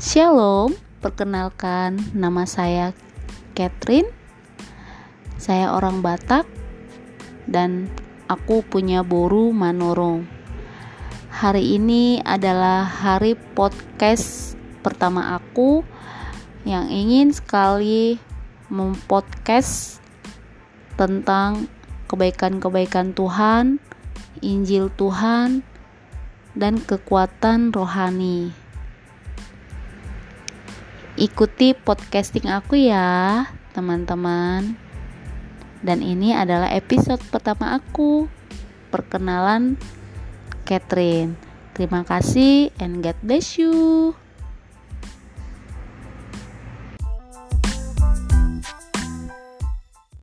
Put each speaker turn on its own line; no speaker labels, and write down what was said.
Shalom, perkenalkan nama saya Catherine. Saya orang Batak dan aku punya boru manorong. Hari ini adalah hari podcast pertama aku yang ingin sekali mempodcast tentang kebaikan-kebaikan Tuhan, Injil Tuhan, dan kekuatan rohani. Ikuti podcasting aku ya, teman-teman. Dan ini adalah episode pertama aku. Perkenalan Catherine. Terima kasih and God bless you.